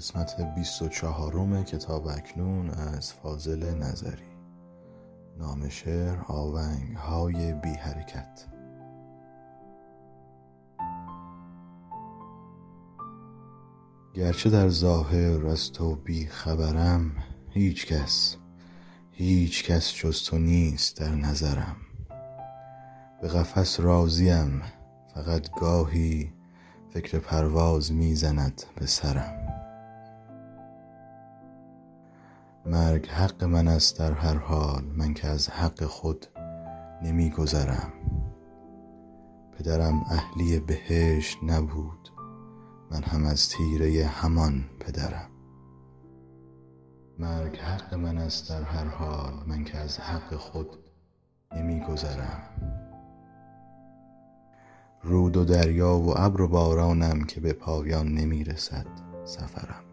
قسمت بیست و چهارم کتاب اکنون از فاضل نظری. نام شعر آونگ های بی حرکت گرچه در ظاهر از تو بی خبرم هیچ کس هیچ کس جز تو نیست در نظرم. به قفس راضیم فقط گاهی فکر پرواز می زند به سرم. مرگ حق من است در هر حال من که از حق خود نمی گذرم پدرم اهلی بهشت نبود من هم از تیره همان پدرم. مرگ حق من است در هر حال من که از حق خود نمی گذرم رود و دریا و ابر و بارانم که به پایان نمی رسد سفرم.